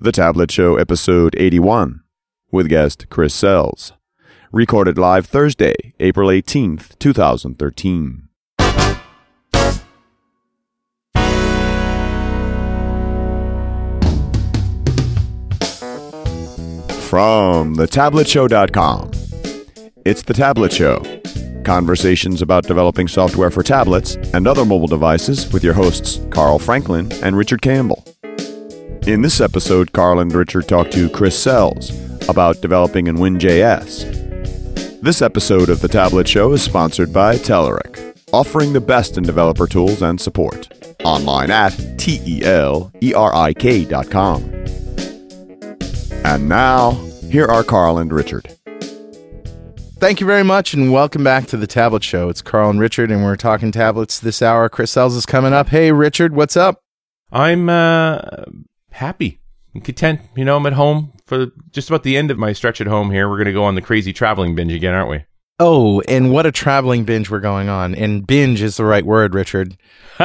The Tablet Show, episode 81, with guest Chris Sells. Recorded live Thursday, April 18th, 2013. From thetabletshow.com. It's The Tablet Show. Conversations about developing software for tablets and other mobile devices with your hosts, Carl Franklin and Richard Campbell. In this episode, Carl and Richard talk to Chris Sells about developing in WinJS. This episode of The Tablet Show is sponsored by Telerik, offering the best in developer tools and support. Online at E T-E-L-E-R-I-K.com. And now, here are Carl and Richard. Thank you very much, and welcome back to the Tablet Show. It's Carl and Richard, and we're talking tablets this hour. Chris Sells is coming up. Hey, Richard, what's up? I'm uh, happy and content. You know, I'm at home for just about the end of my stretch at home here. We're going to go on the crazy traveling binge again, aren't we? Oh, and what a traveling binge we're going on. And binge is the right word, Richard.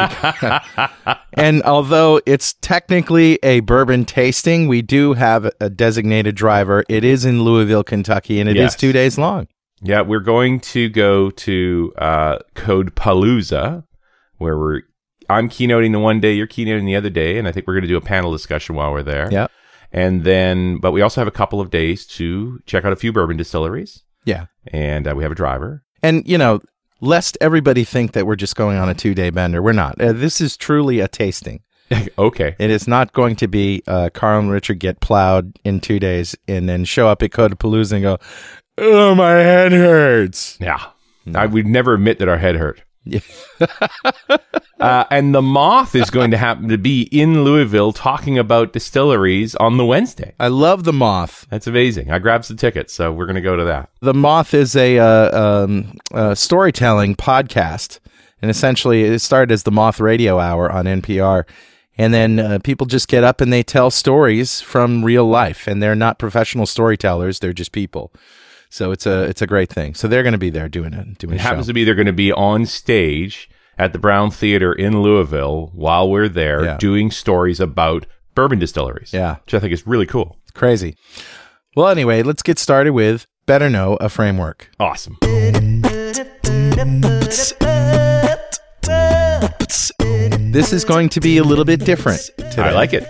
and although it's technically a bourbon tasting, we do have a designated driver. It is in Louisville, Kentucky, and it is Yes. two days long. Yeah, we're going to go to uh, Code Palooza, where we're. I'm keynoting the one day, you're keynoting the other day, and I think we're going to do a panel discussion while we're there. Yeah. And then, but we also have a couple of days to check out a few bourbon distilleries, Yeah. and uh, we have a driver. And, you know, lest everybody think that we're just going on a two day bender, we're not. Uh, this is truly a tasting. okay. It is not going to be uh, Carl and Richard get plowed in two days and then show up at Codapalooza and go, oh, my head hurts. Yeah. I would never admit that our head hurt. Yeah. uh, and the moth is going to happen to be in Louisville talking about distilleries on the Wednesday. I love the moth. That's amazing. I grabbed some tickets, so we're going to go to that. The moth is a uh, um, uh, storytelling podcast. And essentially, it started as the Moth Radio Hour on NPR. And then uh, people just get up and they tell stories from real life. And they're not professional storytellers, they're just people. So it's a it's a great thing. So they're going to be there doing it. Doing It happens show. to be they're going to be on stage at the Brown Theater in Louisville while we're there Yeah. doing stories about bourbon distilleries. Yeah. Which I think is really cool. It's crazy. Well, anyway, let's get started with Better Know a Framework. Awesome. This is going to be a little bit different today. I like it.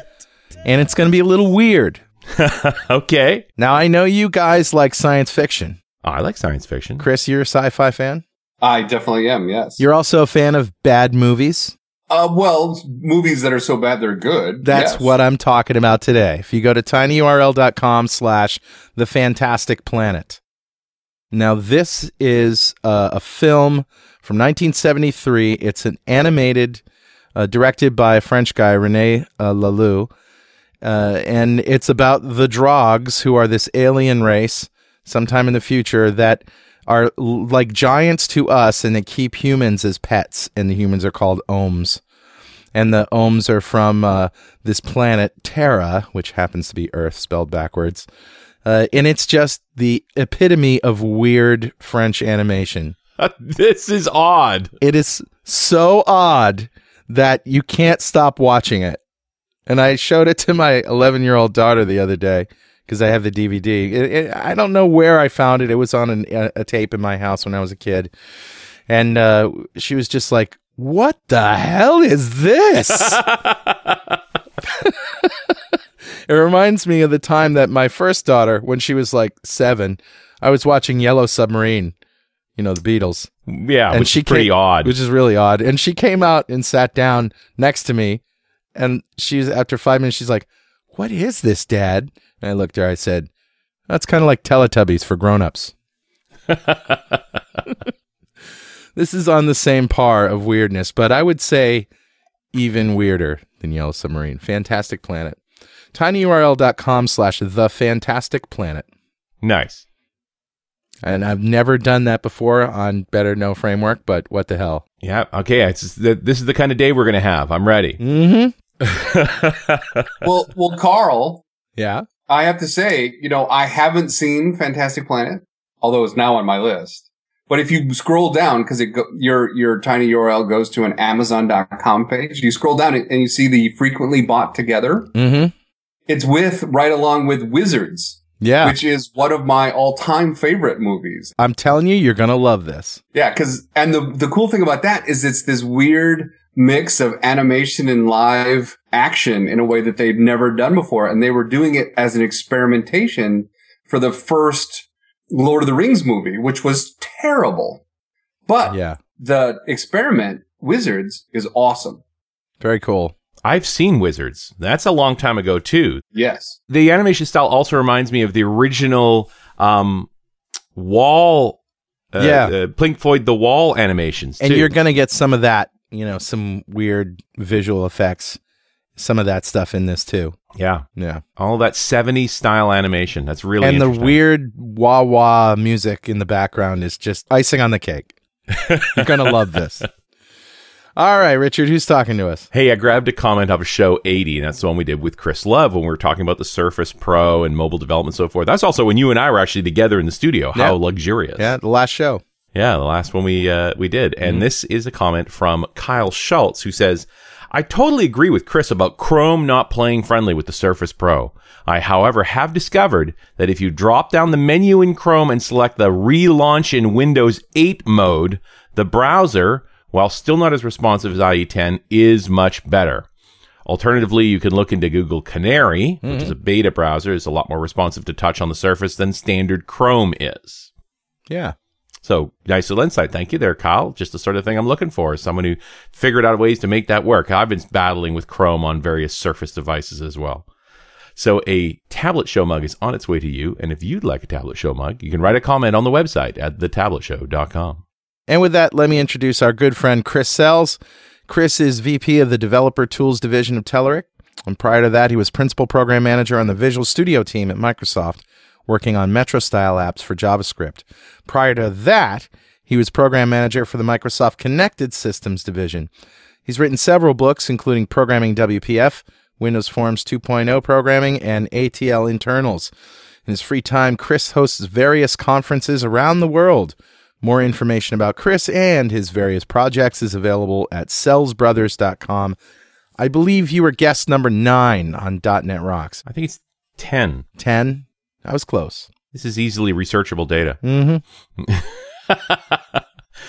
And it's going to be a little weird. Okay. Now, I know you guys like science fiction. I like science fiction. Chris, you're a sci fi fan. I definitely am. Yes. You're also a fan of bad movies. uh, well, movies that are so bad they're good. That's yes. what I'm talking about today. If you go to tinyurl.com slash the fantastic planet. Now, this is uh, a film from 1973. It's an animated, uh, directed by a French guy, Rene uh, Laloux. Uh, and it's about the Draags, who are this alien race sometime in the future that are l- like giants to us and they keep humans as pets. And the humans are called Oms and the Oms are from uh, this planet Terra, which happens to be Earth spelled backwards. Uh, and it's just the epitome of weird French animation. this is odd. It is so odd that you can't stop watching it. And I showed it to my 11 year old daughter the other day because I have the DVD. It, it, I don't know where I found it. It was on an, a, a tape in my house when I was a kid. And uh, she was just like, What the hell is this? it reminds me of the time that my first daughter, when she was like seven, I was watching Yellow Submarine, you know, the Beatles Yeah, and which she is pretty came- odd. which is really odd. And she came out and sat down next to me, and she's after five minutes, she's like, "What is this, Dad?" And I looked at her. I said, "That's kind of like Teletubbies for grown-ups." this is on the same par of weirdness, but I would say even weirder than Yellow Submarine. Fantastic Planet. tinyurl.com slash the fantastic planet. nice. And I've never done that before on Better Know Framework, but what the hell? Yeah. Okay. It's this is the kind of day we're going to have. I'm ready. Mm-hmm. Well, well, Carl, Yeah. I have to say, you know, I haven't seen Fantastic Planet, although it's now on my list. But if you scroll down, because it go, your your tiny URL goes to an Amazon.com page, you scroll down and you see the frequently bought together. Mm-hmm. it's with right along with Wizards, Yeah. which is one of my all-time favorite movies. I'm telling you, you're going to love this. Yeah, because and the the cool thing about that is it's this weird mix of animation and live action in a way that they've never done before, and they were doing it as an experimentation for the first Lord of the Rings movie, which was terrible. But Yeah. the experiment Wizards is awesome. Very cool. I've seen Wizards. That's a long time ago too. Yes. The animation style also reminds me of the original um, Wall. Uh, Yeah. uh, Pink Floyd The Wall animations. And too. you're going to get some of that, you know, some weird visual effects, some of that stuff in this too. yeah, Yeah. all that 70s style animation. That's really and the weird wah wah music in the background is just icing on the cake. You're going to love this. All right, Richard, who's talking to us? Hey, I grabbed a comment off of show 80, and that's the one we did with Chris Love when we were talking about the Surface Pro and mobile development and so forth. That's also when you and I were actually together in the studio. How Yeah. luxurious. Yeah, the last show. Yeah, the last one we uh, we did. And this is a comment from Kyle Schultz who says, I totally agree with Chris about Chrome not playing friendly with the Surface Pro. I, however, have discovered that if you drop down the menu in Chrome and select the relaunch in Windows 8 mode, the browser, while still not as responsive as IE10, is much better. Alternatively, you can look into Google Canary, which is a beta browser, is a lot more responsive to touch on the Surface than standard Chrome is. Yeah. So nice little insight. Thank you there, Kyle. Just the sort of thing I'm looking for. Someone who figured out ways to make that work. I've been battling with Chrome on various Surface devices as well. So a tablet show mug is on its way to you. And if you'd like a tablet show mug, you can write a comment on the website at thetabletshow.com. And with that, let me introduce our good friend Chris Sells. Chris is VP of the Developer Tools Division of Telerik. And prior to that, he was Principal Program Manager on the Visual Studio team at Microsoft, working on Metro style apps for JavaScript. Prior to that, he was Program Manager for the Microsoft Connected Systems Division. He's written several books, including Programming WPF, Windows Forms 2.0 Programming, and ATL Internals. In his free time, Chris hosts various conferences around the world. More information about Chris and his various projects is available at sellsbrothers.com. I believe you were guest number nine on .NET Rocks. I think it's 10. 10? I was close. This is easily researchable data. Mm-hmm.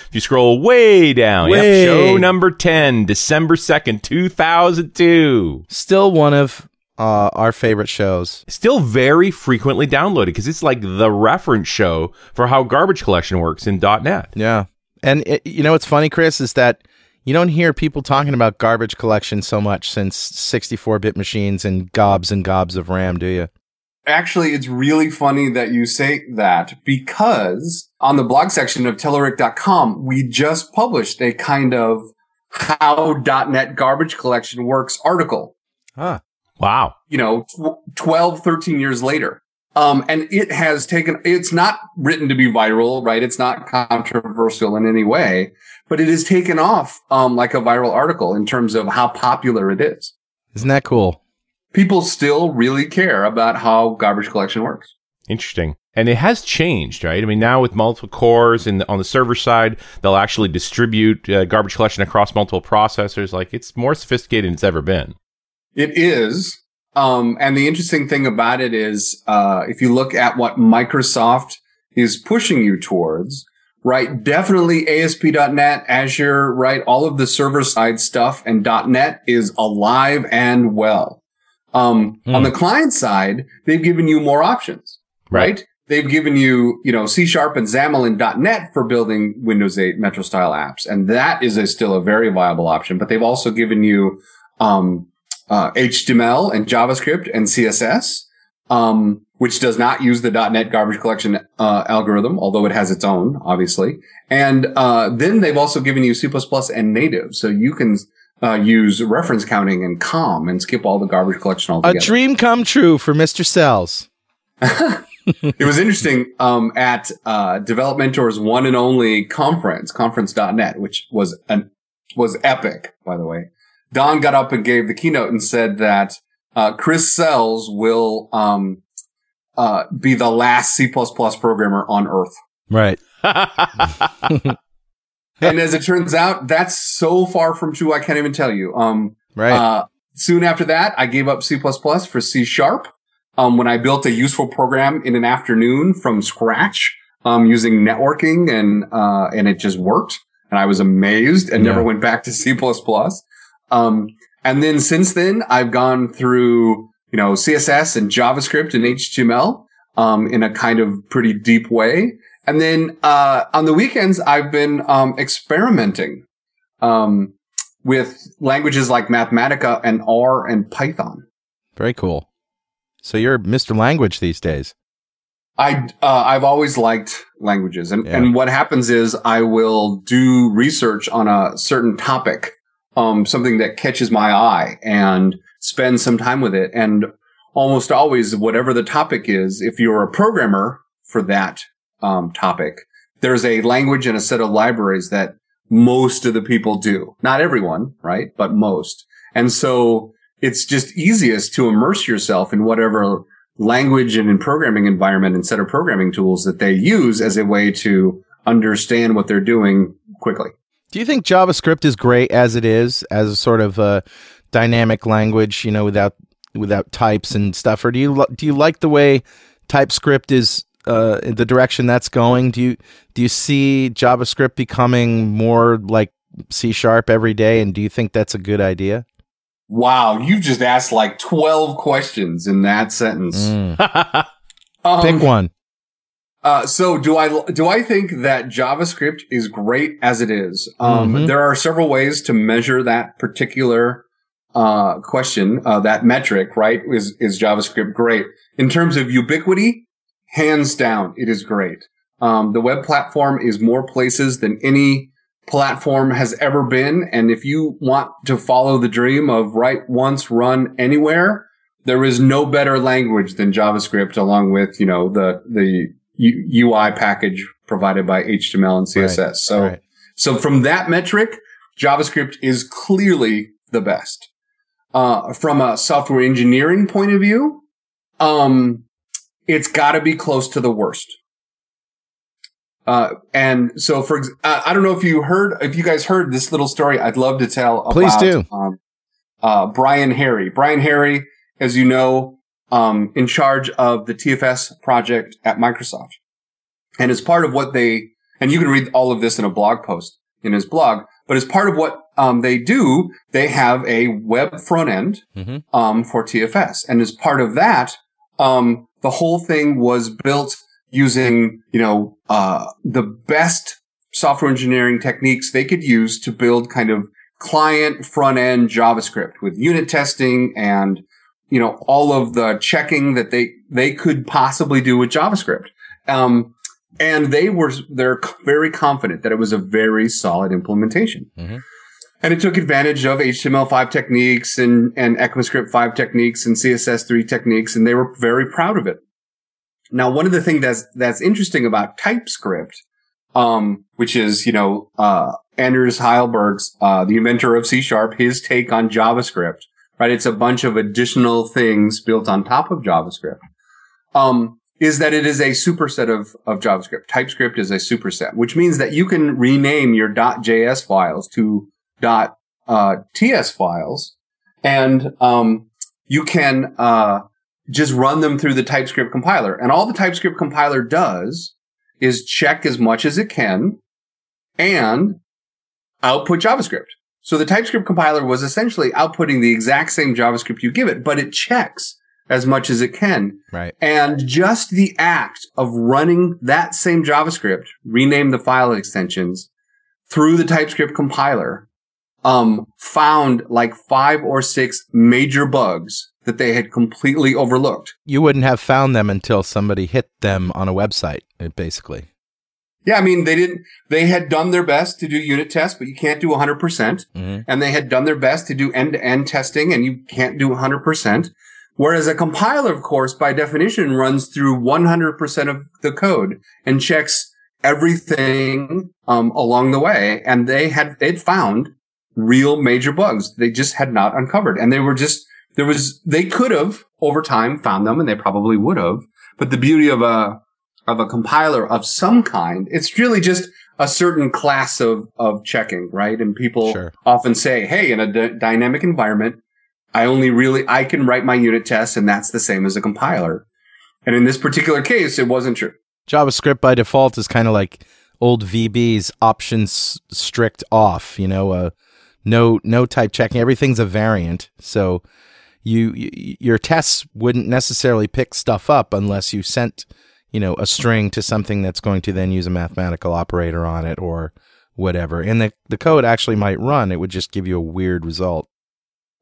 If you scroll way down, yep, show number 10, December 2nd, 2002. Still one of uh, our favorite shows. still very frequently downloaded because it's like the reference show for how garbage collection works in .NET. Yeah. And it, you know what's funny, Chris, is that you don't hear people talking about garbage collection so much since 64 bit machines and gobs and gobs of RAM, do you? Actually, it's really funny that you say that because on the blog section of Telerik.com, we just published a kind of how .NET garbage collection works article, Ah. Wow. you know, tw- 12, 13 years later. Um, and it has taken, it's not written to be viral, right? It's not controversial in any way, but it has taken off, um, like a viral article in terms of how popular it is. Isn't that cool? People still really care about how garbage collection works. Interesting. And it has changed, right? I mean, now with multiple cores and on the server side, they'll actually distribute uh, garbage collection across multiple processors. Like it's more sophisticated than it's ever been. It is. Um, and the interesting thing about it is, uh, if you look at what Microsoft is pushing you towards, right? Definitely ASP.NET, Azure, right? All of the server side stuff and .NET is alive and well. Um, Hmm. on the client side, they've given you more options, right? They've given you, you know, C Sharp and XAML and .NET for building Windows 8 Metro style apps. And that is a, still a very viable option, but they've also given you, um, uh, HTML and JavaScript and CSS, um, which does not use the .NET garbage collection uh, algorithm, although it has its own, obviously. And uh, then they've also given you C++ and native, so you can uh, use reference counting and COM and skip all the garbage collection altogether. A dream come true for Mr. Sells. it was interesting um, at uh, DevelopMentor's one and only conference, conference.net, which was an was epic, by the way. Don got up and gave the keynote and said that uh, Chris Sells will um, uh, be the last C++ programmer on Earth. Right. and as it turns out, that's so far from true. I can't even tell you. Um, Right. uh, soon after that, I gave up C++ for C sharp. Um, when I built a useful program in an afternoon from scratch, um, using networking and, uh, and it just worked. And I was amazed and Yeah. never went back to C++. Um, and then since then, I've gone through, you know, CSS and JavaScript and HTML, um, in a kind of pretty deep way. And then, uh, on the weekends, I've been, um, experimenting, um, with languages like Mathematica and R and Python. Very cool. So you're Mr. Language these days. I uh, I've always liked languages, and Yeah. and what happens is I will do research on a certain topic, um, something that catches my eye, and spend some time with it. And almost always, whatever the topic is, if you're a programmer for that um, topic, there's a language and a set of libraries that most of the people do. Not everyone, right? But most. And so it's just easiest to immerse yourself in whatever language and in programming environment and set of programming tools that they use as a way to understand what they're doing quickly. Do you think JavaScript is great as it is, as a sort of a dynamic language, you know, without without types and stuff, or do you do you like the way TypeScript is uh, in the direction that's going? Do you do you see JavaScript becoming more like C sharp every day, and do you think that's a good idea? Wow, you've just asked like 12 questions in that sentence. Mm. Um, Pick one. Uh, so do I, do I think that JavaScript is great as it is? Um, Mhm. there are several ways to measure that particular, uh, question, uh, that metric, right? Is, is JavaScript great? In terms of ubiquity, hands down, it is great. Um, the web platform is more places than any platform has ever been. And if you want to follow the dream of write once, run anywhere, there is no better language than JavaScript along with, you know, the, the U- UI package provided by HTML and CSS. So, Right. so from that metric, JavaScript is clearly the best. Uh, from a software engineering point of view, um, it's got to be close to the worst. Uh, and so for, ex- I don't know if you heard, if you guys heard this little story, I'd love to tell about, Please do. um, uh, Brian Harry. Brian Harry, as you know, um, in charge of the TFS project at Microsoft. And as part of what they, and you can read all of this in a blog post in his blog, but as part of what, um, they do, they have a web front end, Mhm. um, for TFS. And as part of that, um, the whole thing was built using, you know, uh, the best software engineering techniques they could use to build kind of client front end JavaScript with unit testing and, you know, all of the checking that they, they could possibly do with JavaScript. Um, and they were, they're very confident that it was a very solid implementation. Mhm. And it took advantage of HTML5 techniques and, and ECMAScript 5 techniques and CSS3 techniques, and they were very proud of it. Now, one of the things that's, that's interesting about TypeScript, um, which is, you know, uh, Anders Hejlsberg's, uh, the inventor of C sharp, his take on JavaScript, right? It's a bunch of additional things built on top of JavaScript. Um, is that it is a superset of, of JavaScript. TypeScript is a superset, which means that you can rename your .js files to dot uh, .ts files, and um, you can uh, just run them through the TypeScript compiler. And all the TypeScript compiler does is check as much as it can and output JavaScript. So the TypeScript compiler was essentially outputting the exact same JavaScript you give it, but it checks as much as it can. Right. And just the act of running that same JavaScript, rename the file extensions through the TypeScript compiler, um, found like five or six major bugs that they had completely overlooked. You wouldn't have found them until somebody hit them on a website, uh, basically. Yeah, I mean, they didn't, they had done their best to do unit tests, but you can't do 100%. Mhm. And they had done their best to do end to end testing and you can't do 100%. Whereas a compiler, of course, by definition runs through 100% of the code and checks everything, um, along the way. And they had, it found real major bugs they just had not uncovered. And they were just, there was, they could have over time found them and they probably would have. But the beauty of a, of a compiler of some kind, it's really just a certain class of, of checking, right? And people Sure. often say, Hey, in a d- dynamic environment, I only really, I can write my unit tests and that's the same as a compiler. And in this particular case, it wasn't true. JavaScript by default is kind of like old VB's options strict off, you know, uh, no, no type checking. Everything's a variant. So you, you, your tests wouldn't necessarily pick stuff up unless you sent, you know, a string to something that's going to then use a mathematical operator on it or whatever. And the, the code actually might run. It would just give you a weird result.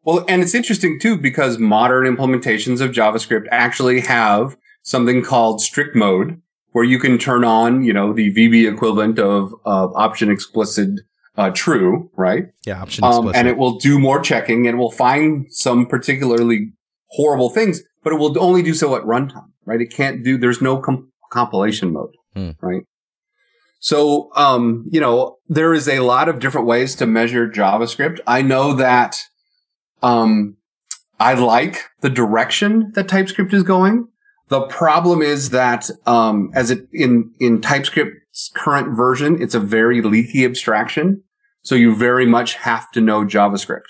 Well, and it's interesting too, because modern implementations of JavaScript actually have something called strict mode, where you can turn on, you know, the VB equivalent of, of option explicit uh, true, right? Yeah, option. Um, and it will do more checking and it will find some particularly horrible things, but it will only do so at runtime, right? It can't do, there's no com- compilation mode, hmm. right? So, um, you know, there is a lot of different ways to measure JavaScript. I know that, um, I like the direction that TypeScript is going. The problem is that, um, as it in, in TypeScript's current version, it's a very leaky abstraction. So you very much have to know JavaScript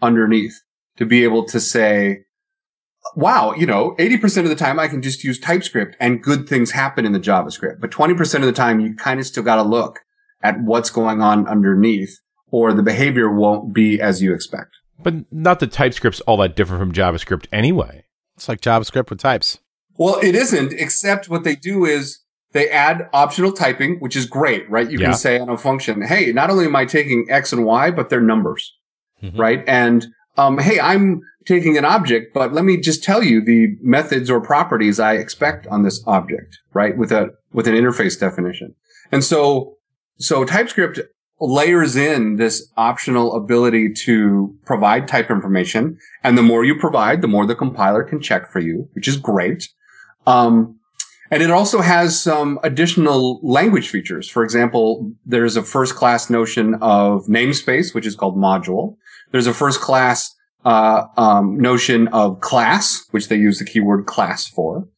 underneath to be able to say, wow, you know, 80% of the time I can just use TypeScript and good things happen in the JavaScript. But 20% of the time you kind of still got to look at what's going on underneath or the behavior won't be as you expect. But not that TypeScript's all that different from JavaScript anyway. It's like JavaScript with types. Well, it isn't, except what they do is they add optional typing, which is great, right? You yeah. can say on a function, hey, not only am I taking X and Y, but they're numbers, mm-hmm. right? And, um, hey, I'm taking an object, but let me just tell you the methods or properties I expect on this object, right? With a, with an interface definition. And so, so TypeScript layers in this optional ability to provide type information. And the more you provide, the more the compiler can check for you, which is great. Um, and it also has some additional language features. For example, there's a first class notion of namespace, which is called module. There's a first class uh, um, notion of class, which they use the keyword class for.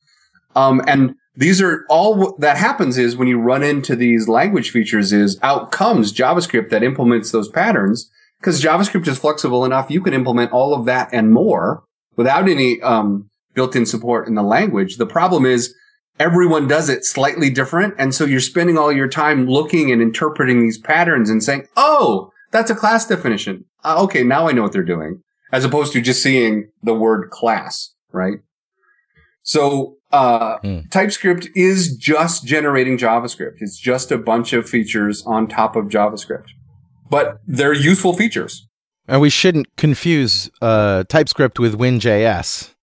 Um, and these are all that happens is when you run into these language features is out comes JavaScript that implements those patterns because JavaScript is flexible enough. You can implement all of that and more without any, um, built-in support in the language. The problem is everyone does it slightly different. And so you're spending all your time looking and interpreting these patterns and saying, Oh, that's a class definition. Uh, okay. Now I know what they're doing as opposed to just seeing the word class, right? So, uh, mm. TypeScript is just generating JavaScript. It's just a bunch of features on top of JavaScript, but they're useful features. And we shouldn't confuse uh, TypeScript with WinJS.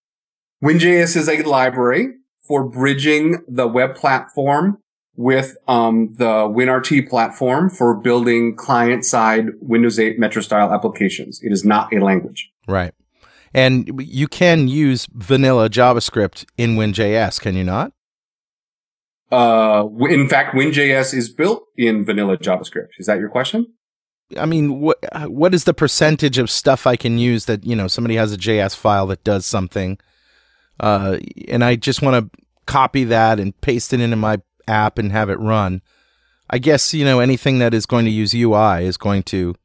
WinJS is a library for bridging the web platform with um, the WinRT platform for building client-side Windows 8 Metro style applications. It is not a language. Right. And you can use vanilla JavaScript in WinJS, can you not? Uh, in fact, WinJS is built in vanilla JavaScript. Is that your question? I mean, what what is the percentage of stuff I can use that you know somebody has a JS file that does something, uh, and I just want to copy that and paste it into my app and have it run? I guess you know anything that is going to use UI is going to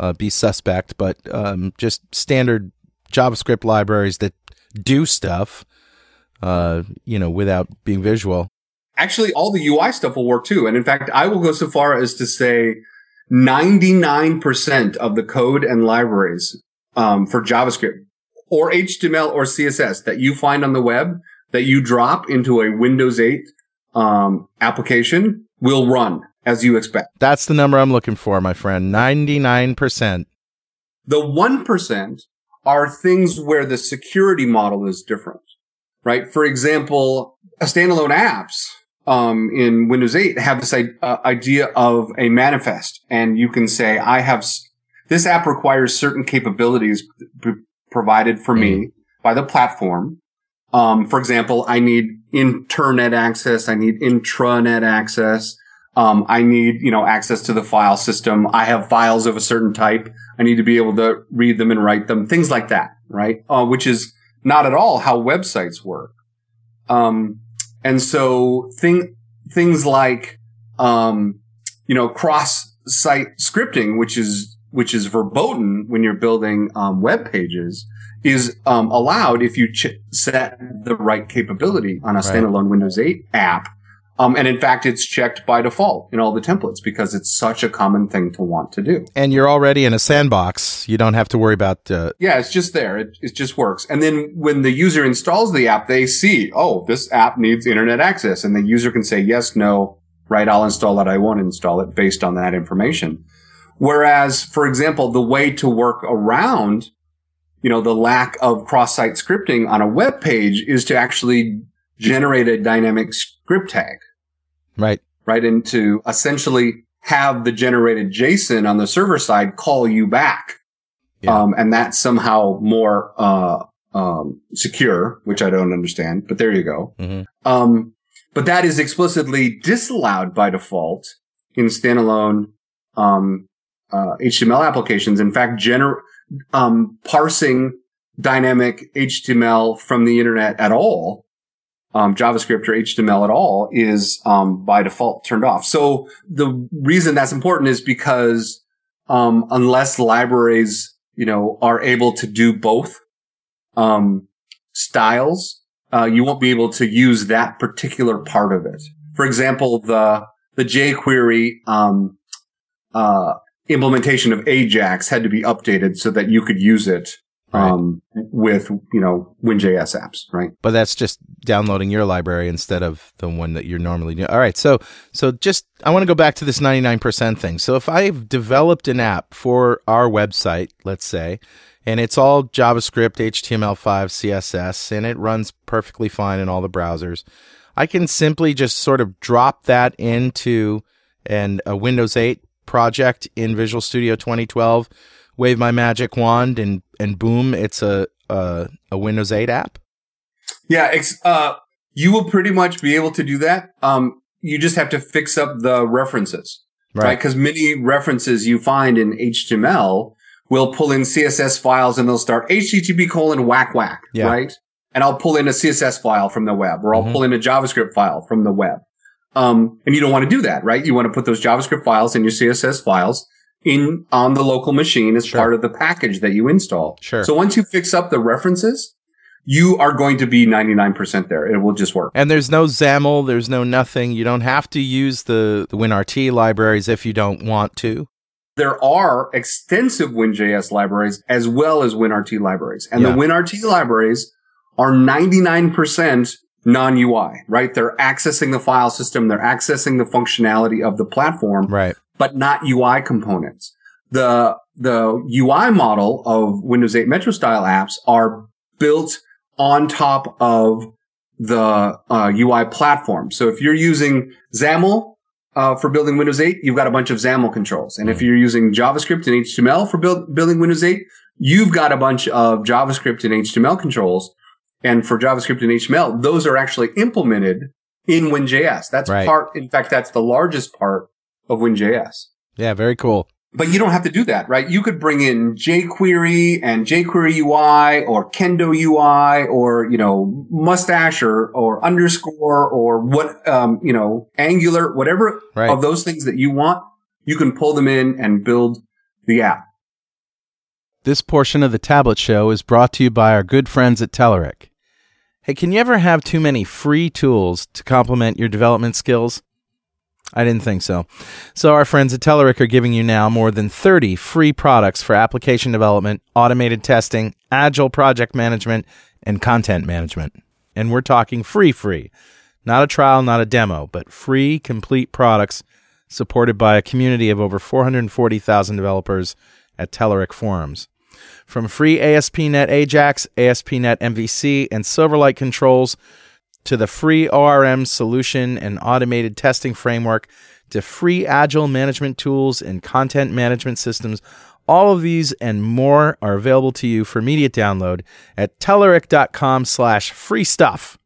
uh, be suspect, but um, just standard JavaScript libraries that do stuff, uh, you know, without being visual. Actually, all the UI stuff will work too. And in fact, I will go so far as to say 99% of the code and libraries um, for JavaScript or HTML or CSS that you find on the web that you drop into a Windows 8 um, application will run as you expect. That's the number I'm looking for, my friend. 99%. The 1% are things where the security model is different, right? For example, a standalone apps um, in Windows 8 have this uh, idea of a manifest, and you can say, "I have this app requires certain capabilities p- provided for mm. me by the platform." Um, for example, I need internet access, I need intranet access, um, I need, you know, access to the file system. I have files of a certain type. I need to be able to read them and write them, things like that, right? Uh, which is not at all how websites work. Um, and so thing, things like, um, you know, cross site scripting, which is, which is verboten when you're building, um, web pages is um, allowed if you ch- set the right capability on a standalone Windows 8 app. Um, and in fact, it's checked by default in all the templates because it's such a common thing to want to do. And you're already in a sandbox. You don't have to worry about. Uh, Yeah, it's just there. It, it just works. And then when the user installs the app, they see, oh, this app needs internet access. And the user can say, yes, no, right, I'll install it. I won't install it based on that information. Whereas, for example, the way to work around, you know, the lack of cross-site scripting on a web page is to actually generate a dynamic script tag, right. right? And to essentially have the generated JSON on the server side call you back. Yeah. Um, and that's somehow more, uh, um, secure, which I don't understand, but there you go. Mhm. Um, but that is explicitly disallowed by default in standalone, um, uh, HTML applications. In fact, gener- um, parsing dynamic HTML from the internet at all, um, JavaScript or HTML at all is, um, by default turned off. So the reason that's important is because, um, unless libraries, you know, are able to do both, um, styles, uh, you won't be able to use that particular part of it. For example, the, the jQuery, um, uh, implementation of Ajax had to be updated so that you could use it, um, with, you know, WinJS apps, right? But that's just downloading your library instead of the one that you're normally doing. All right. So, so just, I want to go back to this 99% thing. So if I've developed an app for our website, let's say, and it's all JavaScript, HTML5, CSS, and it runs perfectly fine in all the browsers, I can simply just sort of drop that into an, a Windows 8 project in Visual Studio 2012, wave my magic wand, and, and boom, it's a, a, a Windows 8 app. Yeah, ex- uh, you will pretty much be able to do that. Um, you just have to fix up the references, right? Because many references you find in HTML will pull in CSS files and they'll start HTTP colon whack whack, Yeah. right? And I'll pull in a CSS file from the web, or I'll Mhm. pull in a JavaScript file from the web. Um, and you don't want to do that, right? You want to put those JavaScript files and your CSS files in on the local machine as Sure. part of the package that you install. Sure. So once you fix up the references, you are going to be 99% there. It will just work. And there's no XAML, there's no nothing. You don't have to use the, the WinRT libraries if you don't want to. There are extensive WinJS libraries as well as WinRT libraries. And Yeah. the WinRT libraries are 99% non-UI, right? They're accessing the file system. They're accessing the functionality of the platform. Right. but not UI components. The, the UI model of Windows 8 Metro style apps are built on top of the uh, UI platform. So if you're using XAML uh, for building Windows 8, you've got a bunch of XAML controls. And if you're using JavaScript and HTML for build, building Windows 8, you've got a bunch of JavaScript and HTML controls. And for JavaScript and HTML, those are actually implemented in WinJS. That's Right. part, in fact, that's the largest part of WinJS. Yeah, very cool. But you don't have to do that, right? You could bring in jQuery and jQuery UI or Kendo UI or, you know, mustache or, or underscore or what, um, you know, Angular, whatever Right. of those things that you want, you can pull them in and build the app. This portion of the Tablet Show is brought to you by our good friends at Telerik. Hey, can you ever have too many free tools to complement your development skills? I didn't think so. So, our friends at Telerik are giving you now more than 30 free products for application development, automated testing, agile project management, and content management. And we're talking free, free. Not a trial, not a demo, but free, complete products supported by a community of over 440,000 developers at Telerik forums. From free ASP.NET Ajax, ASP.NET MVC, and Silverlight controls to the free ORM solution and automated testing framework to free agile management tools and content management systems. All of these and more are available to you for immediate download at Telerik.com slash free stuff.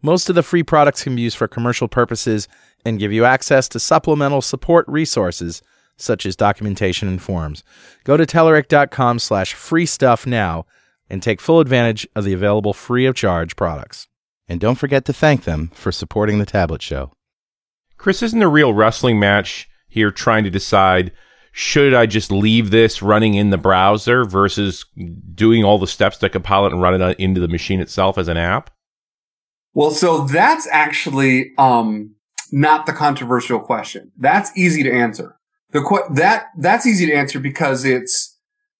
Most of the free products can be used for commercial purposes and give you access to supplemental support resources such as documentation and forums. Go to Telerik.com slash free stuff now and take full advantage of the available free of charge products. And don't forget to thank them for supporting the Tablet Show. Chris, isn't a real wrestling match here trying to decide should I just leave this running in the browser versus doing all the steps to compile it and run it into the machine itself as an app? Well, so that's actually um, not the controversial question. That's easy to answer. The qu- that that's easy to answer because it's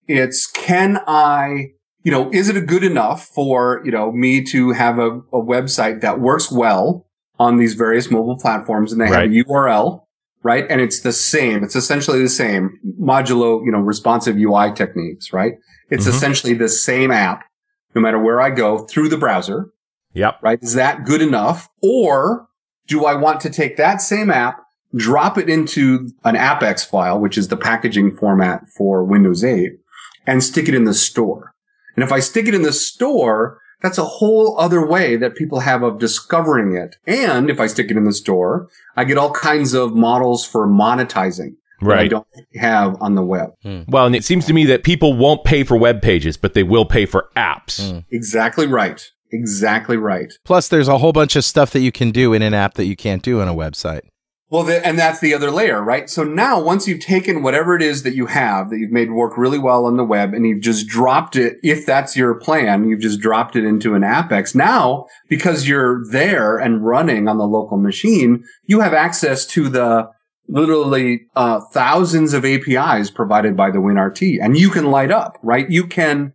it's can I you know is it a good enough for you know me to have a, a website that works well on these various mobile platforms and they Right. have a URL right and it's the same it's essentially the same modulo you know responsive UI techniques right it's Mhm. essentially the same app no matter where I go through the browser Yep. right? Is that good enough? Or do I want to take that same app, drop it into an AppX file, which is the packaging format for Windows 8, and stick it in the store? And if I stick it in the store, that's a whole other way that people have of discovering it. And if I stick it in the store, I get all kinds of models for monetizing that I don't have on the web. Hmm. Well, and it seems to me that people won't pay for web pages, but they will pay for apps. Hmm. Exactly right. Exactly right. Plus, there's a whole bunch of stuff that you can do in an app that you can't do in a website. Well, the, and that's the other layer, right? So now once you've taken whatever it is that you have that you've made work really well on the web and you've just dropped it, if that's your plan, you've just dropped it into an AppX. Now, because you're there and running on the local machine, you have access to the literally uh, thousands of APIs provided by the WinRT and you can light up, right? You can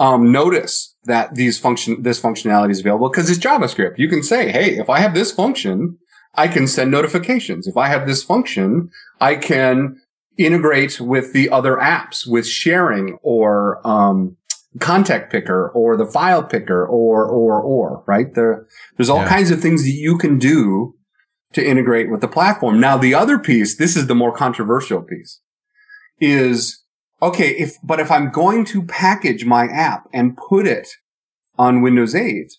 um, notice that these function, this functionality is available because it's JavaScript. You can say, Hey, if I have this function, I can send notifications. If I have this function, I can integrate with the other apps with sharing or, um, contact picker or the file picker or, or, or, right? There, there's all Yeah. kinds of things that you can do to integrate with the platform. Now, the other piece, this is the more controversial piece is, okay, if, but if I'm going to package my app and put it on Windows 8,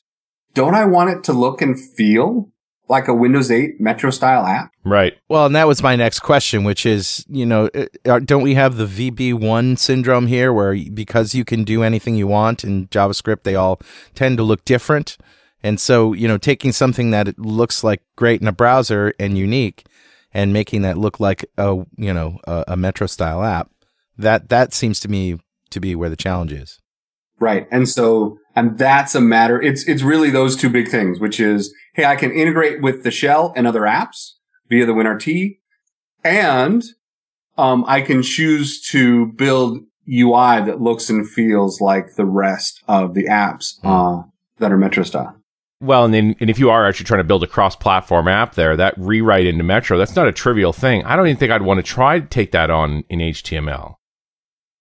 don't I want it to look and feel like a Windows 8 Metro style app? Right. Well, and that was my next question, which is, you know, uh, don't we have the VB1 syndrome here where because you can do anything you want in JavaScript, they all tend to look different? And so, you know, taking something that looks like great in a browser and unique and making that look like a, you know, a, a Metro style app, that that seems to me to be where the challenge is. Right. And so, and that's a matter. It's, it's really those two big things, which is, Hey, I can integrate with the shell and other apps via the WinRT and, um, I can choose to build UI that looks and feels like the rest of the apps, uh, that are Metro style. Well, and then, and if you are actually trying to build a cross-platform app there, that rewrite into Metro, that's not a trivial thing. I don't even think I'd want to try to take that on in HTML.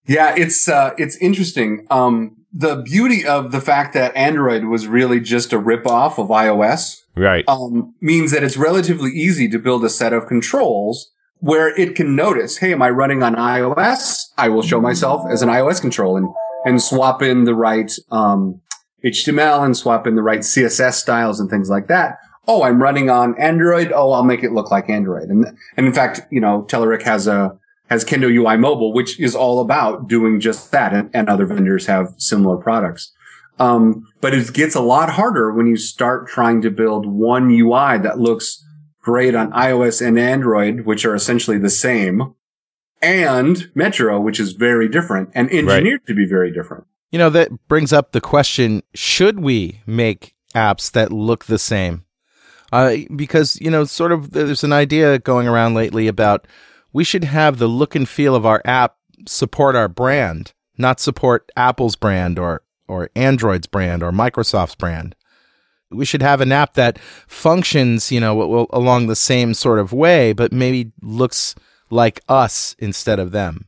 Yeah, it's uh, it's interesting. Um, the beauty of the fact that Android was really just a ripoff of iOS Right. um, means that it's relatively easy to build a set of controls where it can notice, hey, am I running on iOS? I will show myself as an iOS control and and swap in the right um, HTML and swap in the right CSS styles and things like that. Oh, I'm running on Android. Oh, I'll make it look like Android. And and in fact, you know, Telerik has a has Kendo UI Mobile, which is all about doing just that, and, and other vendors have similar products. Um, but it gets a lot harder when you start trying to build one UI that looks great on iOS and Android, which are essentially the same, and Metro, which is very different and engineered to be very different. You know, that brings up the question should we make apps that look the same? Uh, because, you know, sort of there's an idea going around lately about we should have the look and feel of our app support our brand, not support Apple's brand or, or Android's brand or Microsoft's brand. We should have an app that functions, you know, along the same sort of way, but maybe looks like us instead of them.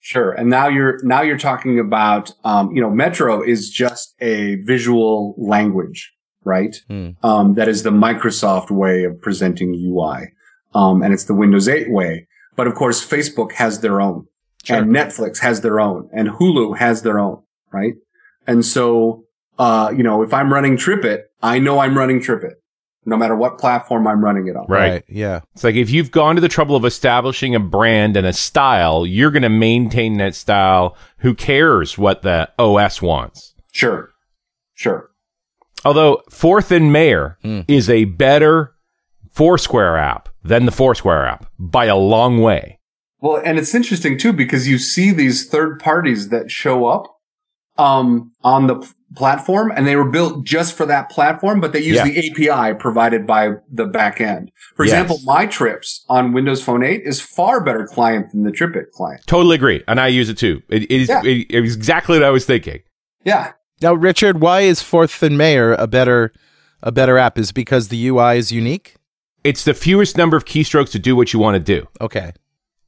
Sure. And now you're, now you're talking about, um, you know, Metro is just a visual language, right? Hmm. Um, that is the Microsoft way of presenting UI. Um, and it's the Windows 8 way. But of course, Facebook has their own Sure. and Netflix has their own and Hulu has their own, right? And so, uh, you know, if I'm running TripIt, I know I'm running TripIt no matter what platform I'm running it on. Right. Yeah. It's like if you've gone to the trouble of establishing a brand and a style, you're going to maintain that style. Who cares what the OS wants? Sure. Sure. Although Fourth and Mayor Hmm. is a better Foursquare app than the Foursquare app by a long way. Well, and it's interesting too because you see these third parties that show up um, on the p- platform, and they were built just for that platform, but they use Yeah. the API provided by the back end. For Yes. example, My Trips on Windows Phone 8 is far better client than the TripIt client. Totally agree, and I use it too. It, it is Yeah. it, it was exactly what I was thinking. Yeah. Now, Richard, why is Fourth and Mayor a better a better app? Is it because the UI is unique? It's the fewest number of keystrokes to do what you want to do. Okay.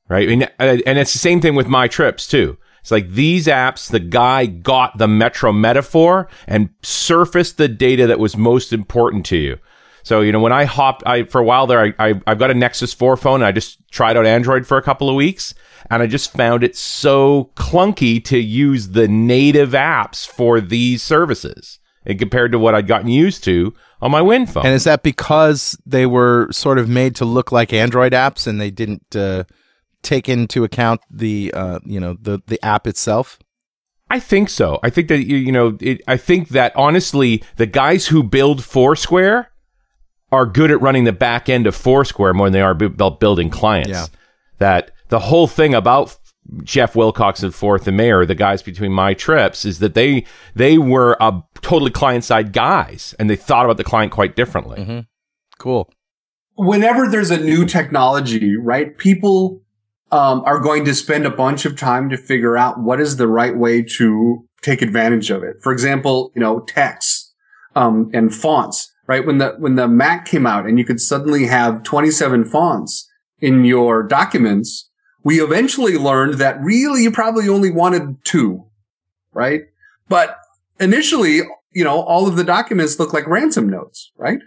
right? And, uh, and it's the same thing with my trips too. It's like these apps, the guy got the Metro metaphor and surfaced the data that was most important to you. So, you know, when I hopped, I, for a while there, I, I, I've got a Nexus 4 phone and I just tried out Android for a couple of weeks and I just found it so clunky to use the native apps for these services and compared to what I'd gotten used to on my Win phone. And is that because they were sort of made to look like Android apps and they didn't uh, take into account the uh, you know the the app itself? I think so. I think that you you know, it, I think that honestly, the guys who build Foursquare are good at running the back end of Foursquare more than they are about building clients. Yeah. That the whole thing about Jeff Wilcox and Fourth and Mayor, the guys between my trips, is that they they were uh, totally client side guys, and they thought about the client quite differently. Cool. whenever there's a new technology, right, people um, are going to spend a bunch of time to figure out what is the right way to take advantage of it. For example, you know, text um, and fonts, right? When the when the Mac came out and you could suddenly have 27 fonts in your documents, we eventually learned that really you probably only wanted two, right? But initially, you know, all of the documents look like ransom notes, right?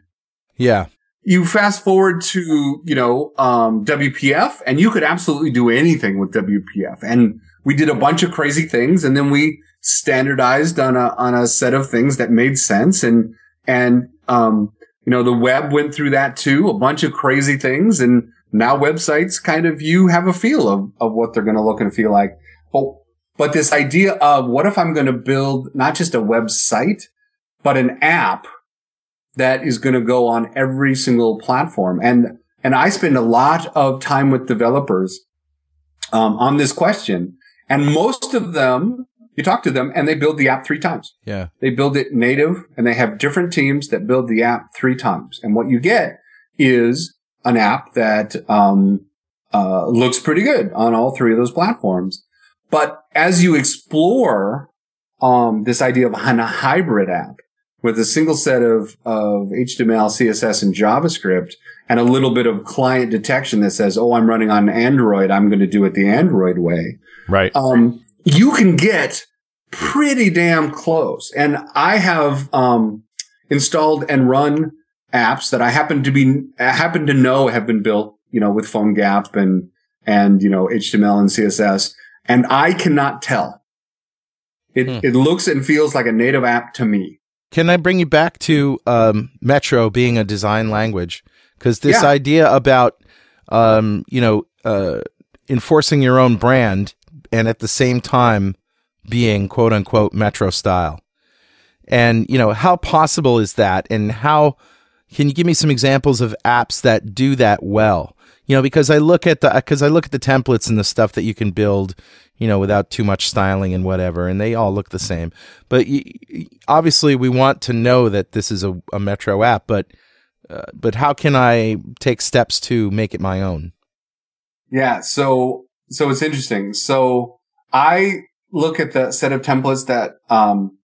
Yeah. you fast forward to you know um, WPF, and you could absolutely do anything with WPF. And we did a bunch of crazy things, and then we standardized on a on a set of things that made sense. And and um, you know the web went through that too, a bunch of crazy things, and now websites kind of you have a feel of of what they're going to look and feel like. But but this idea of what if I'm going to build not just a website, but an app that is going to go on every single platform. And, and I spend a lot of time with developers, um, on this question. And most of them, you talk to them and they build the app three times. Yeah. They build it native and they have different teams that build the app three times. And what you get is an app that, um, uh, looks pretty good on all three of those platforms. But as you explore, um, this idea of a hybrid app, with a single set of, of HTML, CSS, and JavaScript and a little bit of client detection that says, Oh, I'm running on Android. I'm going to do it the Android way. Right. Um, you can get pretty damn close. And I have, um, installed and run apps that I happen to be, happen to know have been built, you know, with PhoneGap and, and, you know, HTML and CSS. And I cannot tell. It, Hmm. it looks and feels like a native app to me. Can I bring you back to um, Metro being a design language? Because this Yeah. idea about um, you know uh, enforcing your own brand and at the same time being quote unquote Metro style, and you know how possible is that, and how can you give me some examples of apps that do that well? You know, because I look at the because I look at the templates and the stuff that you can build, you know, without too much styling and whatever, and they all look the same. But y- y- obviously, we want to know that this is a, a Metro app. But uh, but how can I take steps to make it my own? Yeah. So, so it's interesting. So I look at the set of templates that, um,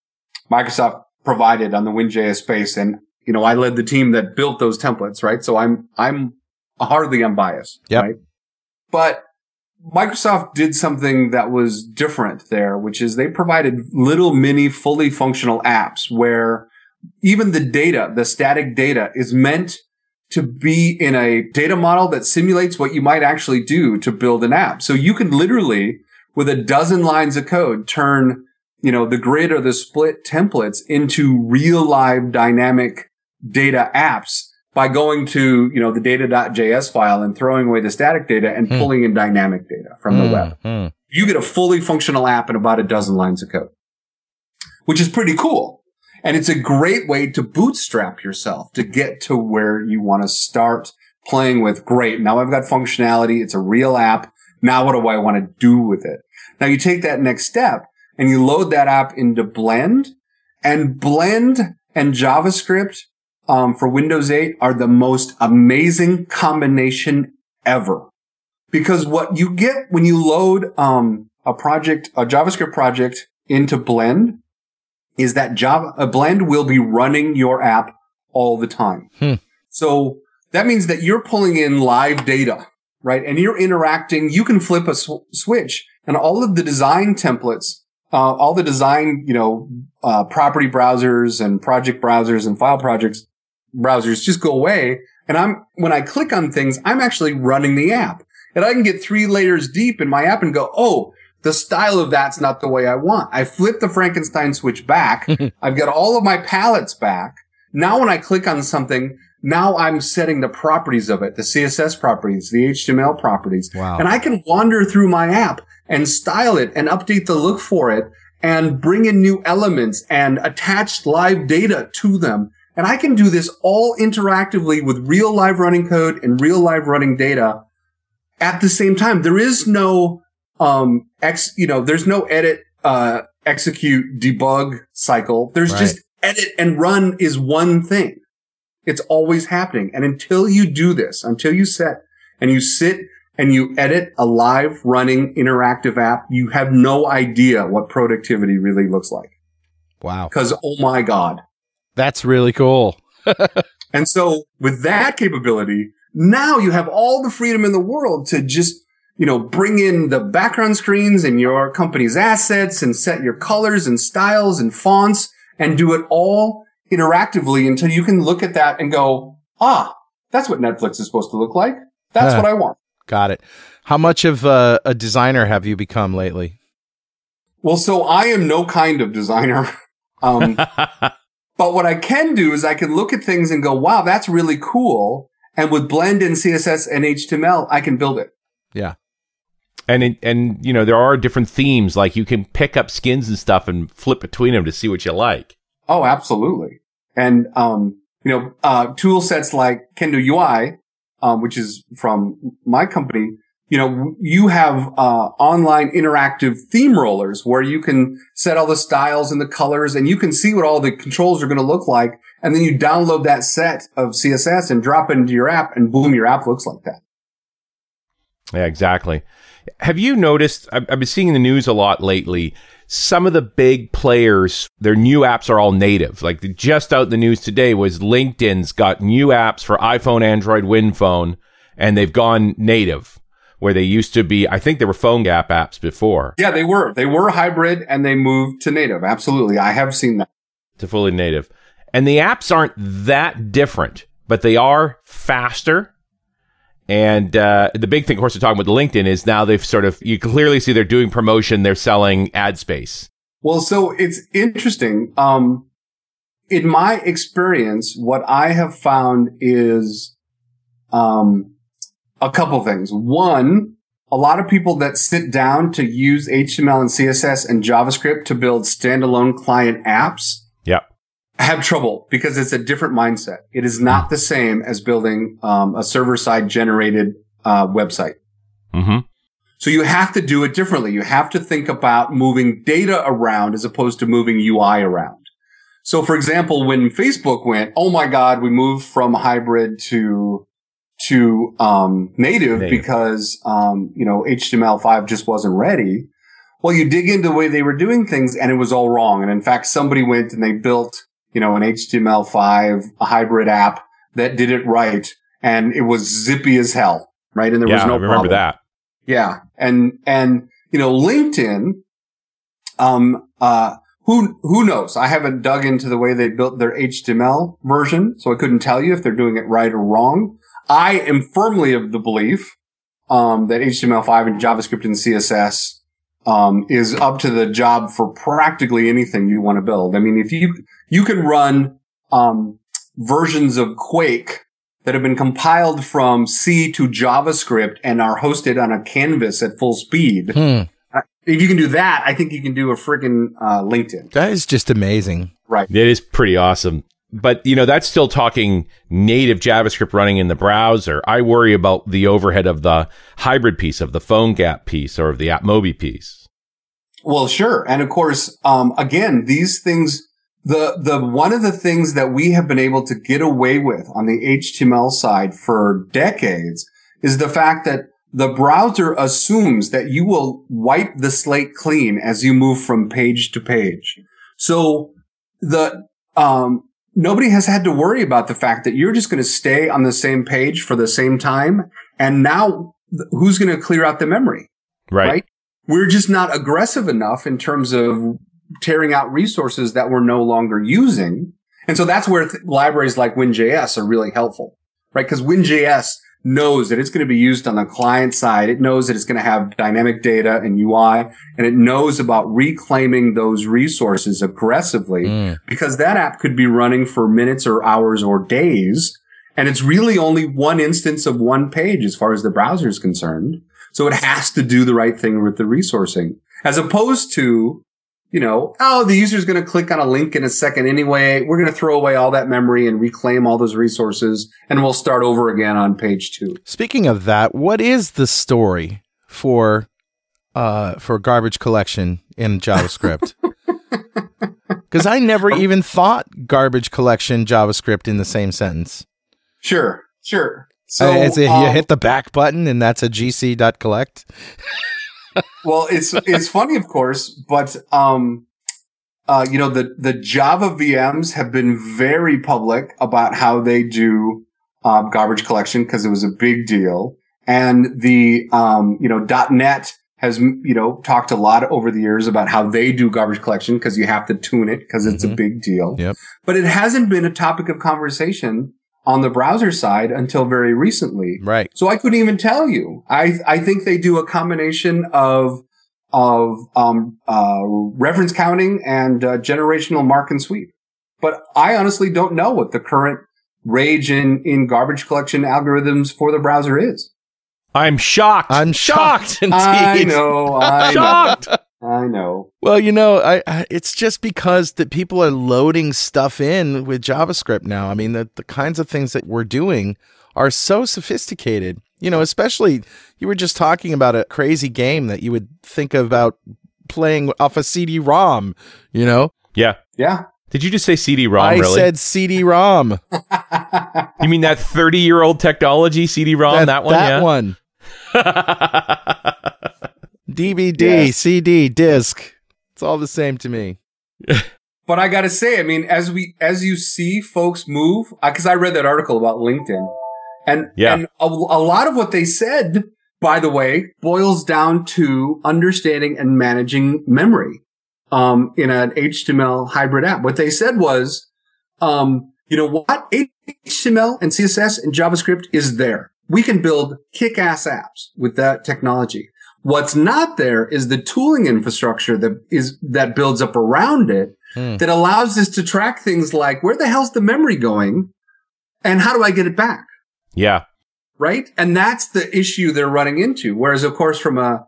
Microsoft provided on the WinJS space. And, you know, I led the team that built those templates, right? So I'm, I'm hardly unbiased. Yep. Right. But Microsoft did something that was different there, which is they provided little mini fully functional apps where even the data, the static data is meant to be in a data model that simulates what you might actually do to build an app. So you can literally, with a dozen lines of code, turn, you know, the grid or the split templates into real live dynamic data apps by going to, you know, the data.js file and throwing away the static data and Hmm. pulling in dynamic data from the Hmm, web hmm. you get a fully functional app in about a dozen lines of code, which is pretty cool. And it's a great way to bootstrap yourself to get to where you want to start playing with. Great. Now I've got functionality. It's a real app. Now what do I want to do with it? Now you take that next step and you load that app into Blend and Blend and JavaScript um, for Windows 8 are the most amazing combination ever. Because what you get when you load um, a project, a JavaScript project into Blend is that Java, a Blend will be running your app all the time. Hmm. So that means that you're pulling in live data, right? And you're interacting. You can flip a sw- switch and all of the design templates, uh, all the design, you know, uh, property browsers and project browsers and file projects browsers just go away. And I'm, when I click on things, I'm actually running the app and I can get three layers deep in my app and go, Oh, the style of that's not the way I want. I flip the Frankenstein switch back. I've got all of my palettes back. Now when I click on something, now I'm setting the properties of it, the CSS properties, the HTML properties. Wow. And I can wander through my app and style it and update the look for it and bring in new elements and attach live data to them. And I can do this all interactively with real live running code and real live running data at the same time. There is no, um, ex, you know, there's no edit, uh, execute, debug cycle. There's Right. just edit and run is one thing. It's always happening. And until you do this, until you set and you sit and you edit a live running interactive app, you have no idea what productivity really looks like. Wow. Cause oh my God. That's really cool. And so with that capability, now you have all the freedom in the world to just, you know, bring in the background screens and your company's assets and set your colors and styles and fonts and do it all interactively until you can look at that and go, ah, that's what Netflix is supposed to look like. That's Huh. what I want. Got it. How much of uh, a designer have you become lately? Well, so I am no kind of designer. Um, but what I can do is I can look at things and go, wow, that's really cool. And with Blend and CSS and HTML, I can build it. Yeah. and it, and you know there are different themes like you can pick up skins and stuff and flip between them to see what you like. Oh, absolutely. And, um, you know, uh, tool sets like Kendo UI, um, which is from my company, you know, you have, uh, online interactive theme rollers where you can set all the styles and the colors and you can see what all the controls are going to look like. And then you download that set of CSS and drop it into your app and boom, your app looks like that. Yeah, exactly. Have you noticed? I've, I've been seeing the news a lot lately. Some of the big players, their new apps are all native. Like just out in the news today was LinkedIn's got new apps for iPhone, Android, WinPhone, and they've gone native. Where they used to be, I think there were PhoneGap apps before Yeah, they were, they were hybrid and they moved to native. Absolutely. I have seen that. to fully native. And the apps aren't that different, but they are faster. And uh, the big thing, of course, we're talking about LinkedIn is now they've sort of, you clearly see they're doing promotion, they're selling ad space. Well, so it's interesting. Um, in my experience, what I have found is, um, a couple things. One, a lot of people that sit down to use HTML and CSS and JavaScript to build standalone client apps have trouble because it's a different mindset. It is not the same as building um, a server side generated uh, website. Mm-hmm. So you have to do it differently. You have to think about moving data around as opposed to moving UI around. So for example, when Facebook went, oh my God, we moved from hybrid to to um, native, Native. because um, you know HTML5 just wasn't ready. Well, you dig into the way they were doing things, and it was all wrong. And in fact, somebody went and they built you know an HTML5 a hybrid app that did it right, and it was zippy as hell, right? And there yeah, was no I remember problem. that. Yeah. And, and, you know, LinkedIn, um, uh, who, who knows? I haven't dug into the way they built their HTML version, so I couldn't tell you if they're doing it right or wrong. I am firmly of the belief, um, that HTML5 and JavaScript and CSS, um, is up to the job for practically anything you want to build. I mean, if you, you can run, um, versions of Quake that have been compiled from C to JavaScript and are hosted on a canvas at full speed. Hmm. If you can do that, I think you can do a freaking uh, LinkedIn. That is just amazing. Right. It is pretty awesome. But you know that's still talking native JavaScript running in the browser. I worry about the overhead of the hybrid piece, of the PhoneGap piece, or of the AppMobi piece. Well, sure, and of course, um, again, these things. The the one of the things that we have been able to get away with on the HTML side for decades is the fact that the browser assumes that you will wipe the slate clean as you move from page to page. So the um, nobody has had to worry about the fact that you're just going to stay on the same page for the same time. And now who's going to clear out the memory? Right. right. We're just not aggressive enough in terms of tearing out resources that we're no longer using. And so that's where th- libraries like WinJS are really helpful, right? Because WinJS knows that it's going to be used on the client side. It knows that it's going to have dynamic data and UI and it knows about reclaiming those resources aggressively mm. because that app could be running for minutes or hours or days. And it's really only one instance of one page as far as the browser is concerned. So it has to do the right thing with the resourcing as opposed to you know, oh, the user's going to click on a link in a second anyway. We're going to throw away all that memory and reclaim all those resources and we'll start over again on page two. Speaking of that, what is the story for, uh, for garbage collection in JavaScript? Because I never even thought garbage collection JavaScript in the same sentence. Sure, sure. So uh, a, um, you hit the back button and that's a gc.collect well, it's it's funny, of course, but um, uh, you know the the Java VMs have been very public about how they do um, garbage collection because it was a big deal, and the um, you know .NET has you know talked a lot over the years about how they do garbage collection because you have to tune it because it's mm-hmm. a big deal. Yep. But it hasn't been a topic of conversation on the browser side until very recently. Right. So I couldn't even tell you. I I think they do a combination of of um, uh, reference counting and uh, generational mark and sweep. But I honestly don't know what the current rage in in garbage collection algorithms for the browser is. I'm shocked. I'm shocked. Indeed. I know. I shocked. Know. I know. Well, you know, I, I, it's just because that people are loading stuff in with JavaScript now. I mean, the the kinds of things that we're doing are so sophisticated. You know, especially you were just talking about a crazy game that you would think about playing off a CD-ROM. You know? Yeah. Yeah. Did you just say CD-ROM? I really? said CD-ROM. you mean that thirty-year-old technology CD-ROM? That, that one? That yeah? one. DVD, yes. CD, disc. It's all the same to me. but I got to say, I mean, as we as you see folks move, because I read that article about LinkedIn, and yeah. and a, a lot of what they said, by the way, boils down to understanding and managing memory um, in an HTML hybrid app. What they said was, um, you know what, HTML and CSS and JavaScript is there. We can build kick-ass apps with that technology. What's not there is the tooling infrastructure that is, that builds up around it hmm. that allows us to track things like where the hell's the memory going and how do I get it back? Yeah. Right. And that's the issue they're running into. Whereas, of course, from a,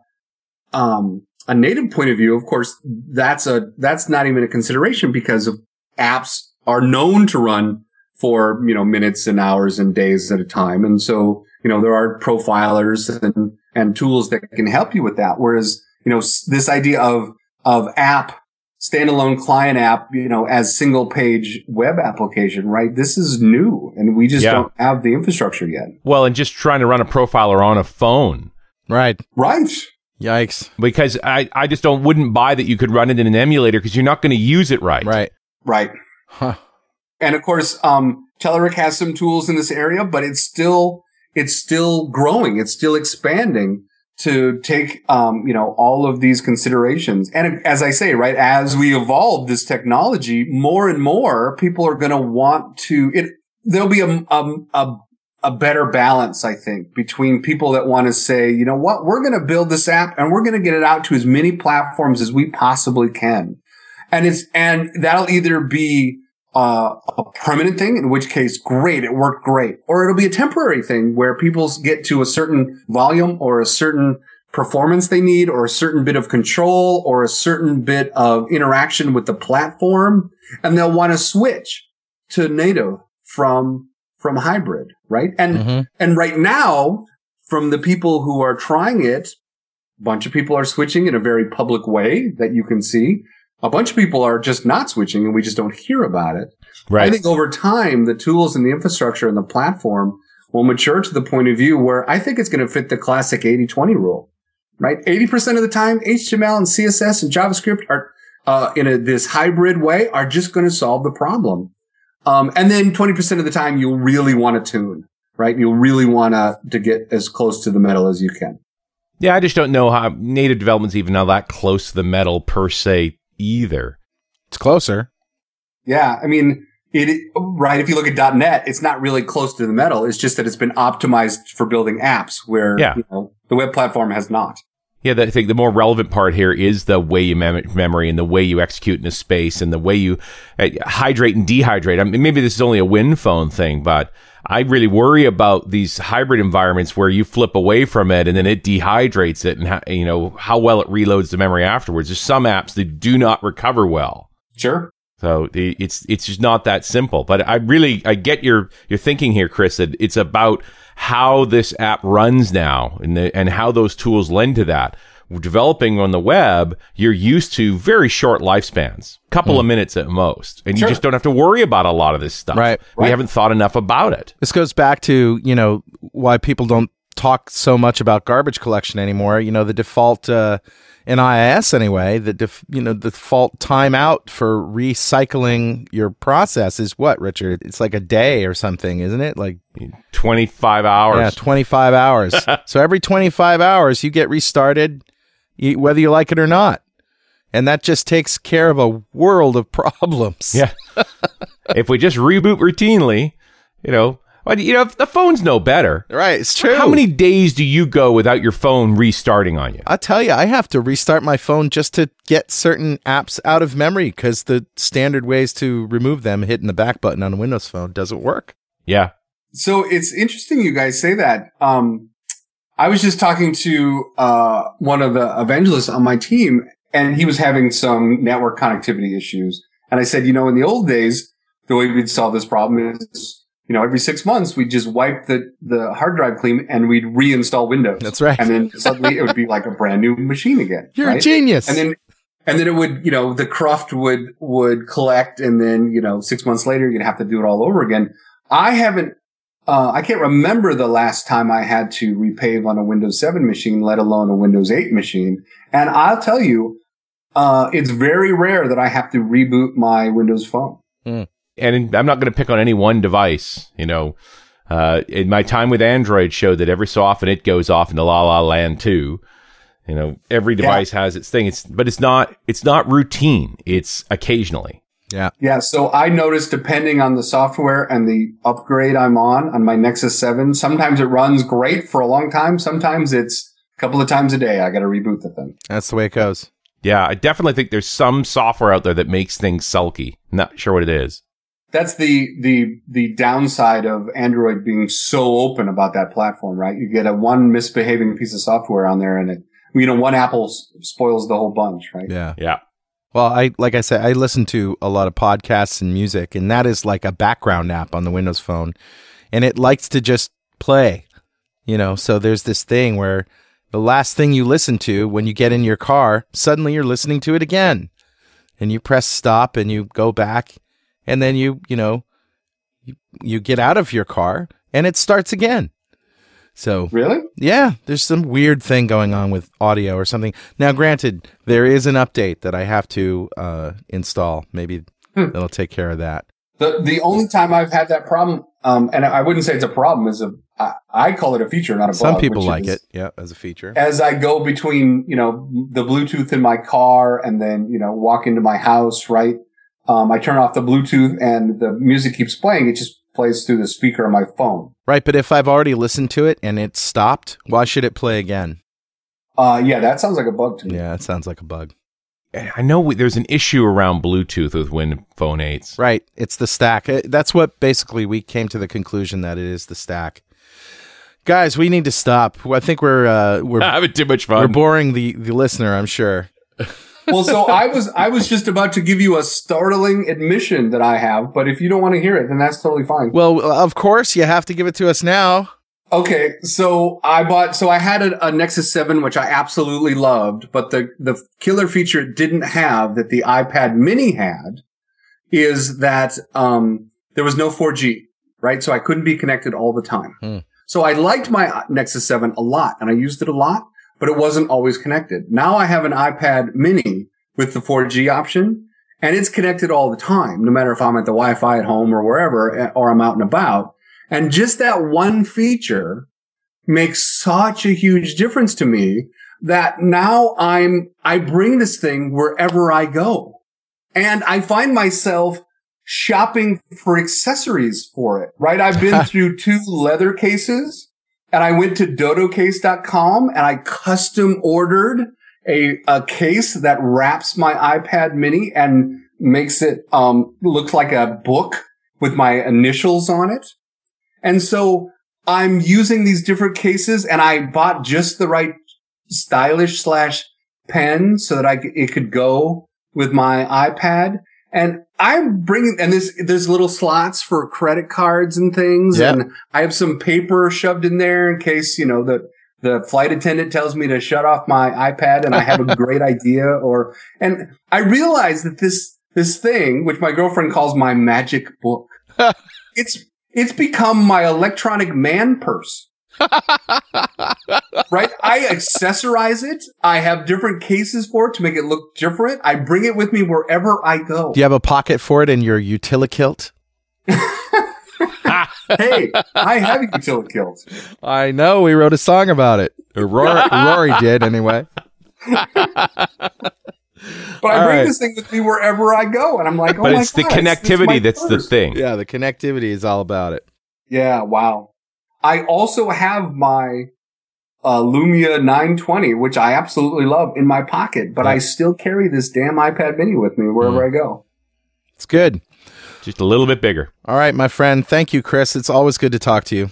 um, a native point of view, of course, that's a, that's not even a consideration because of apps are known to run for, you know, minutes and hours and days at a time. And so, you know, there are profilers and, and tools that can help you with that. Whereas, you know, this idea of, of app, standalone client app, you know, as single page web application, right? This is new and we just yeah. don't have the infrastructure yet. Well, and just trying to run a profiler on a phone. Right. Right. Yikes. Because I, I just don't, wouldn't buy that you could run it in an emulator because you're not going to use it right. Right. Right. Huh. And of course, um, Telerik has some tools in this area, but it's still, it's still growing. It's still expanding to take, um, you know, all of these considerations. And as I say, right, as we evolve this technology, more and more people are going to want to, it, there'll be a, a, a, a better balance, I think, between people that want to say, you know what, we're going to build this app and we're going to get it out to as many platforms as we possibly can. And it's, and that'll either be uh, a permanent thing, in which case, great, it worked great. Or it'll be a temporary thing where people get to a certain volume or a certain performance they need or a certain bit of control or a certain bit of interaction with the platform and they'll want to switch to native from from hybrid, right? And Mhm. and right now, from the people who are trying it, a bunch of people are switching in a very public way that you can see. A bunch of people are just not switching and we just don't hear about it. Right. I think over time, the tools and the infrastructure and the platform will mature to the point of view where I think it's going to fit the classic 80-20 rule, right? 80% of the time, HTML and CSS and JavaScript are, uh, in a, this hybrid way are just going to solve the problem. Um, and then 20% of the time, you'll really want to tune, right? You'll really want to, to get as close to the metal as you can. yeah, I just don't know how native development's even now that close to the metal per se either. It's closer. Yeah. I mean, it, right. If you look at .NET, it's not really close to the metal. It's just that it's been optimized for building apps where, Yeah. you know, the web platform has not. Yeah, I think the more relevant part here is the way you mem- memory and the way you execute in a space and the way you uh, hydrate and dehydrate. I mean, maybe this is only a Win phone thing, but I really worry about these hybrid environments where you flip away from it and then it dehydrates it and how, you know how well it reloads the memory afterwards. There's some apps that do not recover well. Sure. So it's it's just not that simple. But I really I get your your thinking here, Chris. That it's about how this app runs now and the, and how those tools lend to that. Developing on the web, you're used to very short lifespans, A couple of minutes at most, and you just don't have to worry about a lot of this stuff. Right. We Right. haven't thought enough about it. This goes back to, you know, why people don't talk so much about garbage collection anymore. You know, the default uh, in IIS anyway, the def, you know, the default timeout for recycling your process is what, Richard? It's like a day or something, isn't it? Like Twenty five hours. yeah, 25 hours. so every 25 hours you get restarted whether you like it or not. And that just takes care of a world of problems. Yeah. if we just reboot routinely, you know, well, you know, the phone's no better. Right, it's true. How many days do you go without your phone restarting on you? I tell you, I have to restart my phone just to get certain apps out of memory because the standard ways to remove them, hitting the back button on a Windows phone, doesn't work. Yeah. So it's interesting you guys say that. Um, I was just talking to uh, one of the evangelists on my team, and he was having some network connectivity issues. And I said, you know, in the old days, the way we'd solve this problem is, you know, every six months we'd just wipe the the hard drive clean and we'd reinstall Windows. That's right. And then suddenly it would be like a brand new machine again. You're a genius. And then and then it would, you know, the cruft would would collect, and then you know, six months later, you'd have to do it all over again. I haven't, uh, I can't remember the last time I had to repave on a Windows 7 machine, let alone a Windows 8 machine. And I'll tell you, uh, it's very rare that I have to reboot my Windows phone. And I'm not going to pick on any one device. You know, uh, in my time with Android showed that every so often it goes off into La La Land too. You know, every device has its thing. It's but it's not it's not routine. It's occasionally. Yeah. Yeah. So I noticed depending on the software and the upgrade I'm on, on my Nexus 7, sometimes it runs great for a long time. Sometimes it's a couple of times a day. I got to reboot the thing. That's the way it goes. Yeah, I definitely think there's some software out there that makes things sulky. Not sure what it is. That's the, the, the downside of Android being so open about that platform, right? You get a one misbehaving piece of software on there and it, you know, one apple spoils the whole bunch, right? Yeah. Yeah. Well, I like I said, I listen to a lot of podcasts and music, and that is like a background app on the Windows phone, and it likes to just play. You know, so there's this thing where the last thing you listen to when you get in your car, suddenly you're listening to it again, and you press stop and you go back, and then you you know you, you get out of your car and it starts again. So Really? yeah, there's some weird thing going on with audio or something. Now, granted, there is an update that I have to uh, install. Maybe Hmm. that'll take care of that. The, the only time I've had that problem, um, and I wouldn't say it's a problem, is a, I, I call it a feature, not a Some people like is- it, yeah, as a feature. as I go between, you know, the Bluetooth in my car and then, you know, walk into my house, right? Um, I turn off the Bluetooth and the music keeps playing. It just plays through the speaker on my phone. Right, but if I've already listened to it and it stopped, why should it play again? Uh, yeah, that sounds like a bug to me. Yeah, that sounds like a bug. I know we, there's an issue around Bluetooth with Win Phone 8s. Right, it's the stack. Uh, That's what basically we came to the conclusion that it is the stack. Guys, we need to stop. I think we're uh, we're Having too much fun. we're boring the the listener. I'm sure. well, so I was I was just about to give you a startling admission that I have, but if you don't want to hear it, then that's totally fine. Well, of course, you have to give it to us now. Okay, so I bought so I had a, a, Nexus 7 which I absolutely loved, but the the killer feature it didn't have that the iPad mini had is that um there was no 4G, right? So I couldn't be connected all the time. Hmm. So I liked my Nexus 7 a lot and I used it a lot, but it wasn't always connected. Now I have an iPad mini with the 4G option and it's connected all the time, no matter if I'm at the Wi-Fi at home or wherever, eh, or I'm out and about. And just that one feature makes such a huge difference to me that now I'm, I bring this thing wherever I go. And I find myself shopping for accessories for it, right? I've been through two leather cases and I went to dodocase.com and I custom ordered a, a case that wraps my iPad mini and makes it, um, look like a book with my initials on it. And so I'm using these different cases and I bought just the right stylish slash pen so that I, it could go with my iPad. And I'm bringing, and there's, there's little slots for credit cards and things. Yep. And I have some paper shoved in there in case, you know, the, the flight attendant tells me to shut off my iPad and I have a great idea or, and I realize that this, this thing, which my girlfriend calls my magic book, it's, it's become my electronic man purse. right? I accessorize it. I have different cases for it to make it look different. I bring it with me wherever I go. Do you have a pocket for it in your utilikilt? hey, I have a utilikilt. I know. We wrote a song about it. Rory, Rory did anyway. but I bring right. this thing with me wherever I go, and I'm like, oh but it's God, the connectivity that's the thing. Yeah, the connectivity is all about it. Yeah, wow. I also have my uh, Lumia 920, which I absolutely love in my pocket, but yeah. I still carry this damn iPad mini with me wherever mm. I go. It's good. Just a little bit bigger. All right, my friend. Thank you, Chris. It's always good to talk to you.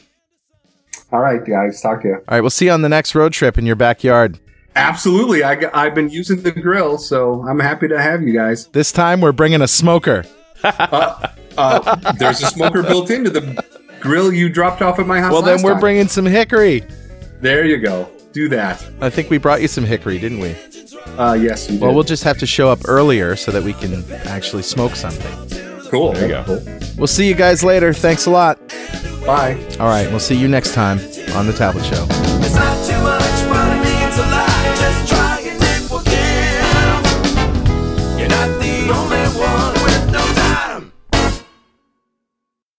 All right, guys. Talk to you. All right, we'll see you on the next road trip in your backyard. Absolutely. I, I've been using the grill, so I'm happy to have you guys. This time we're bringing a smoker. uh, uh, there's a smoker built into the grill you dropped off at my house. Well, then we're time. bringing some hickory. There you go. Do that. I think we brought you some hickory, didn't we? Uh, yes, you did. Well, we'll just have to show up earlier so that we can actually smoke something. Cool. There you go. Cool. We'll see you guys later. Thanks a lot. Bye. All right. We'll see you next time on The Tablet Show.